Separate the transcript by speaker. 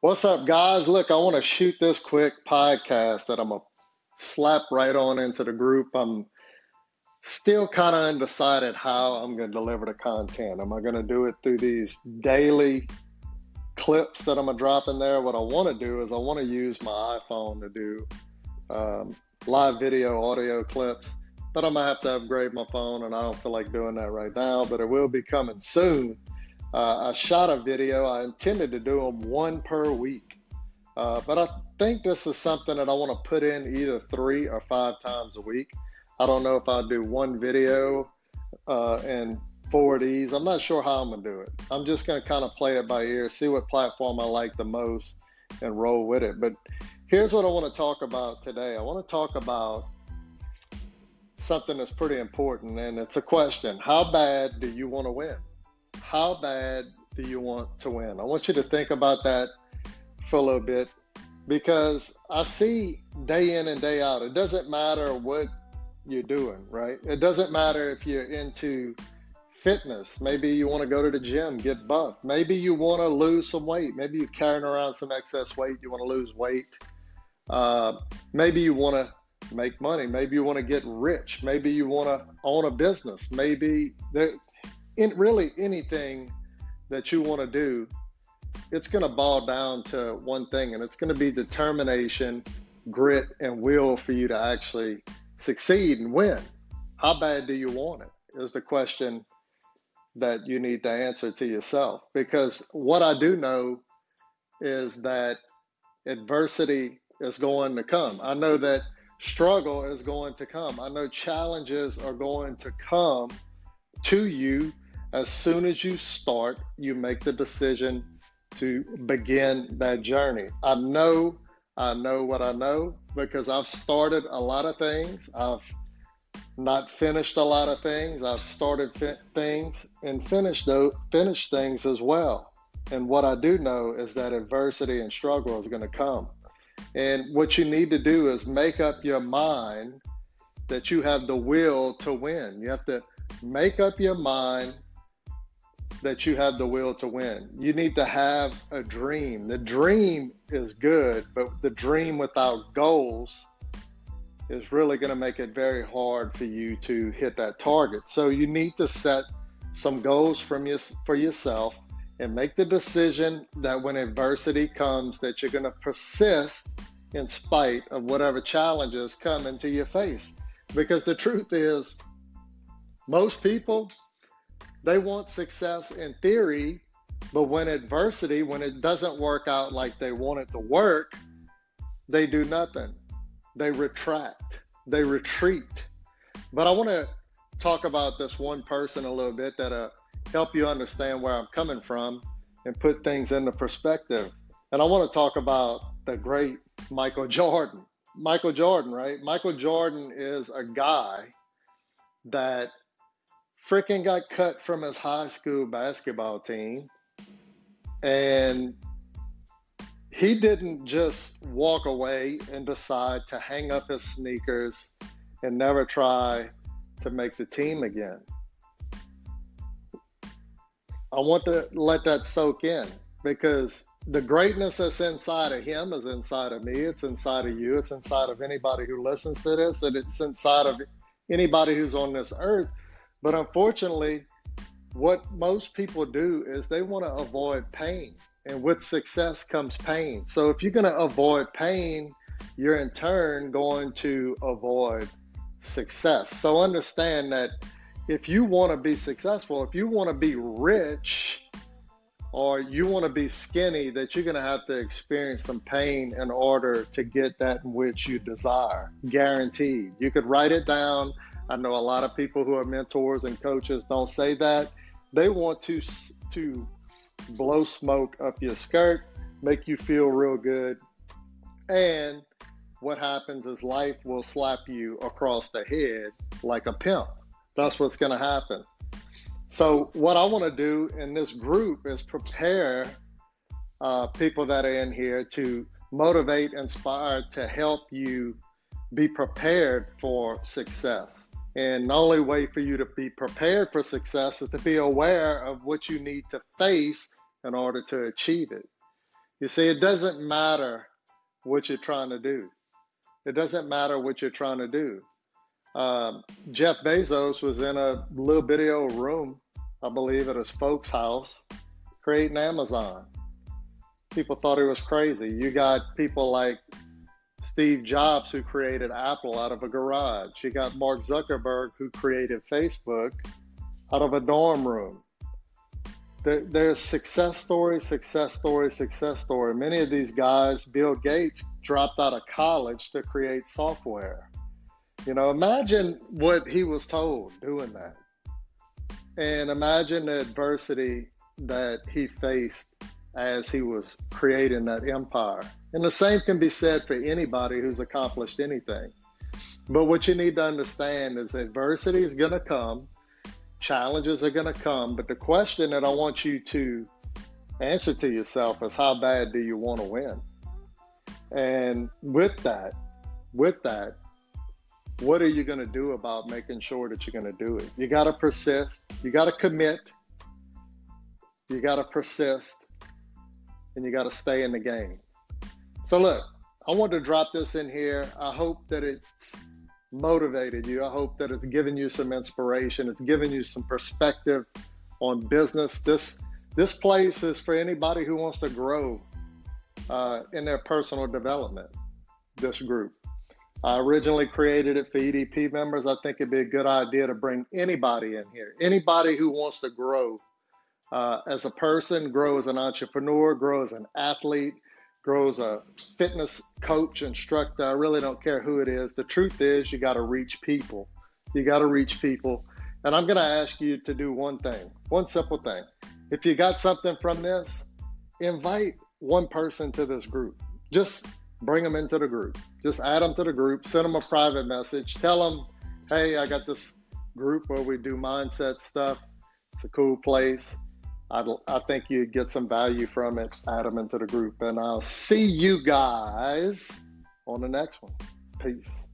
Speaker 1: What's up, guys? Look, I want to shoot this quick podcast that I'm going to slap right on into the group. I'm still kind of undecided how I'm going to deliver the content. Am I going to do it through these daily clips that I'm going to drop in there? What I want to do is I want to use my iPhone to do um, live video, audio clips, but I'm going to have to upgrade my phone, and I don't feel like doing that right now, but it will be coming soon. Uh, I shot a video. I intended to do them one per week, uh, but I think this is something that I want to put in either three or five times a week. I don't know if I'll do one video uh, and four of these. I'm not sure how I'm gonna do it. I'm just gonna kind of play it by ear, see what platform I like the most, and roll with it. But here's what I want to talk about today. I want to talk about something that's pretty important, and it's a question: How bad do you want to win? How bad do you want to win? I want you to think about that for a little bit because I see day in and day out, it doesn't matter what you're doing, right? It doesn't matter if you're into fitness. Maybe you want to go to the gym, get buff. Maybe you want to lose some weight. Maybe you're carrying around some excess weight, you want to lose weight. Uh, maybe you want to make money. Maybe you want to get rich. Maybe you want to own a business. Maybe there, in really anything that you want to do, it's going to boil down to one thing, and it's going to be determination, grit, and will for you to actually succeed and win. How bad do you want it? Is the question that you need to answer to yourself. Because what I do know is that adversity is going to come. I know that struggle is going to come. I know challenges are going to come to you as soon as you start, you make the decision to begin that journey. I know, I know what I know because I've started a lot of things. I've not finished a lot of things. I've started fi- things and finished those, finished things as well. And what I do know is that adversity and struggle is going to come. And what you need to do is make up your mind that you have the will to win. You have to make up your mind that you have the will to win. You need to have a dream. The dream is good, but the dream without goals is really going to make it very hard for you to hit that target. So you need to set some goals from your, for yourself and make the decision that when adversity comes that you're going to persist in spite of whatever challenges come into your face. Because the truth is most people they want success in theory, but when adversity, when it doesn't work out like they want it to work, they do nothing. They retract, they retreat. But I want to talk about this one person a little bit that'll help you understand where I'm coming from and put things into perspective. And I want to talk about the great Michael Jordan. Michael Jordan, right? Michael Jordan is a guy that freaking got cut from his high school basketball team. And he didn't just walk away and decide to hang up his sneakers and never try to make the team again. I want to let that soak in because the greatness that's inside of him is inside of me. It's inside of you. It's inside of anybody who listens to this, and it's inside of anybody who's on this earth. But unfortunately, what most people do is they want to avoid pain. And with success comes pain. So if you're going to avoid pain, you're in turn going to avoid success. So understand that if you want to be successful, if you want to be rich, or you want to be skinny, that you're going to have to experience some pain in order to get that which you desire. Guaranteed. You could write it down I know a lot of people who are mentors and coaches don't say that. They want to to blow smoke up your skirt, make you feel real good, and what happens is life will slap you across the head like a pimp. That's what's going to happen. So, what I want to do in this group is prepare uh, people that are in here to motivate, inspire, to help you be prepared for success. And the only way for you to be prepared for success is to be aware of what you need to face in order to achieve it. You see, it doesn't matter what you're trying to do. It doesn't matter what you're trying to do. Um, Jeff Bezos was in a little bitty old room, I believe, at his folks' house, creating Amazon. People thought he was crazy. You got people like Steve Jobs, who created Apple out of a garage. You got Mark Zuckerberg, who created Facebook out of a dorm room. There, there's success story, success story, success story. Many of these guys, Bill Gates dropped out of college to create software. You know, imagine what he was told doing that. And imagine the adversity that he faced as he was creating that empire. And the same can be said for anybody who's accomplished anything. But what you need to understand is adversity is going to come, challenges are going to come. But the question that I want you to answer to yourself is how bad do you want to win? And with that, with that, what are you going to do about making sure that you're going to do it? You got to persist, you got to commit, you got to persist, and you got to stay in the game. So, look, I want to drop this in here. I hope that it's motivated you. I hope that it's given you some inspiration. It's given you some perspective on business. This this place is for anybody who wants to grow uh, in their personal development. This group. I originally created it for EDP members. I think it'd be a good idea to bring anybody in here. Anybody who wants to grow uh, as a person, grow as an entrepreneur, grow as an athlete, grow as a fitness coach, instructor. I really don't care who it is. The truth is, you got to reach people. You got to reach people. And I'm going to ask you to do one thing, one simple thing. If you got something from this, invite one person to this group. Just bring them into the group. Just add them to the group, send them a private message, tell them, hey, I got this group where we do mindset stuff. It's a cool place. I, I think you'd get some value from it. Them into the group. And I'll see you guys on the next one. Peace.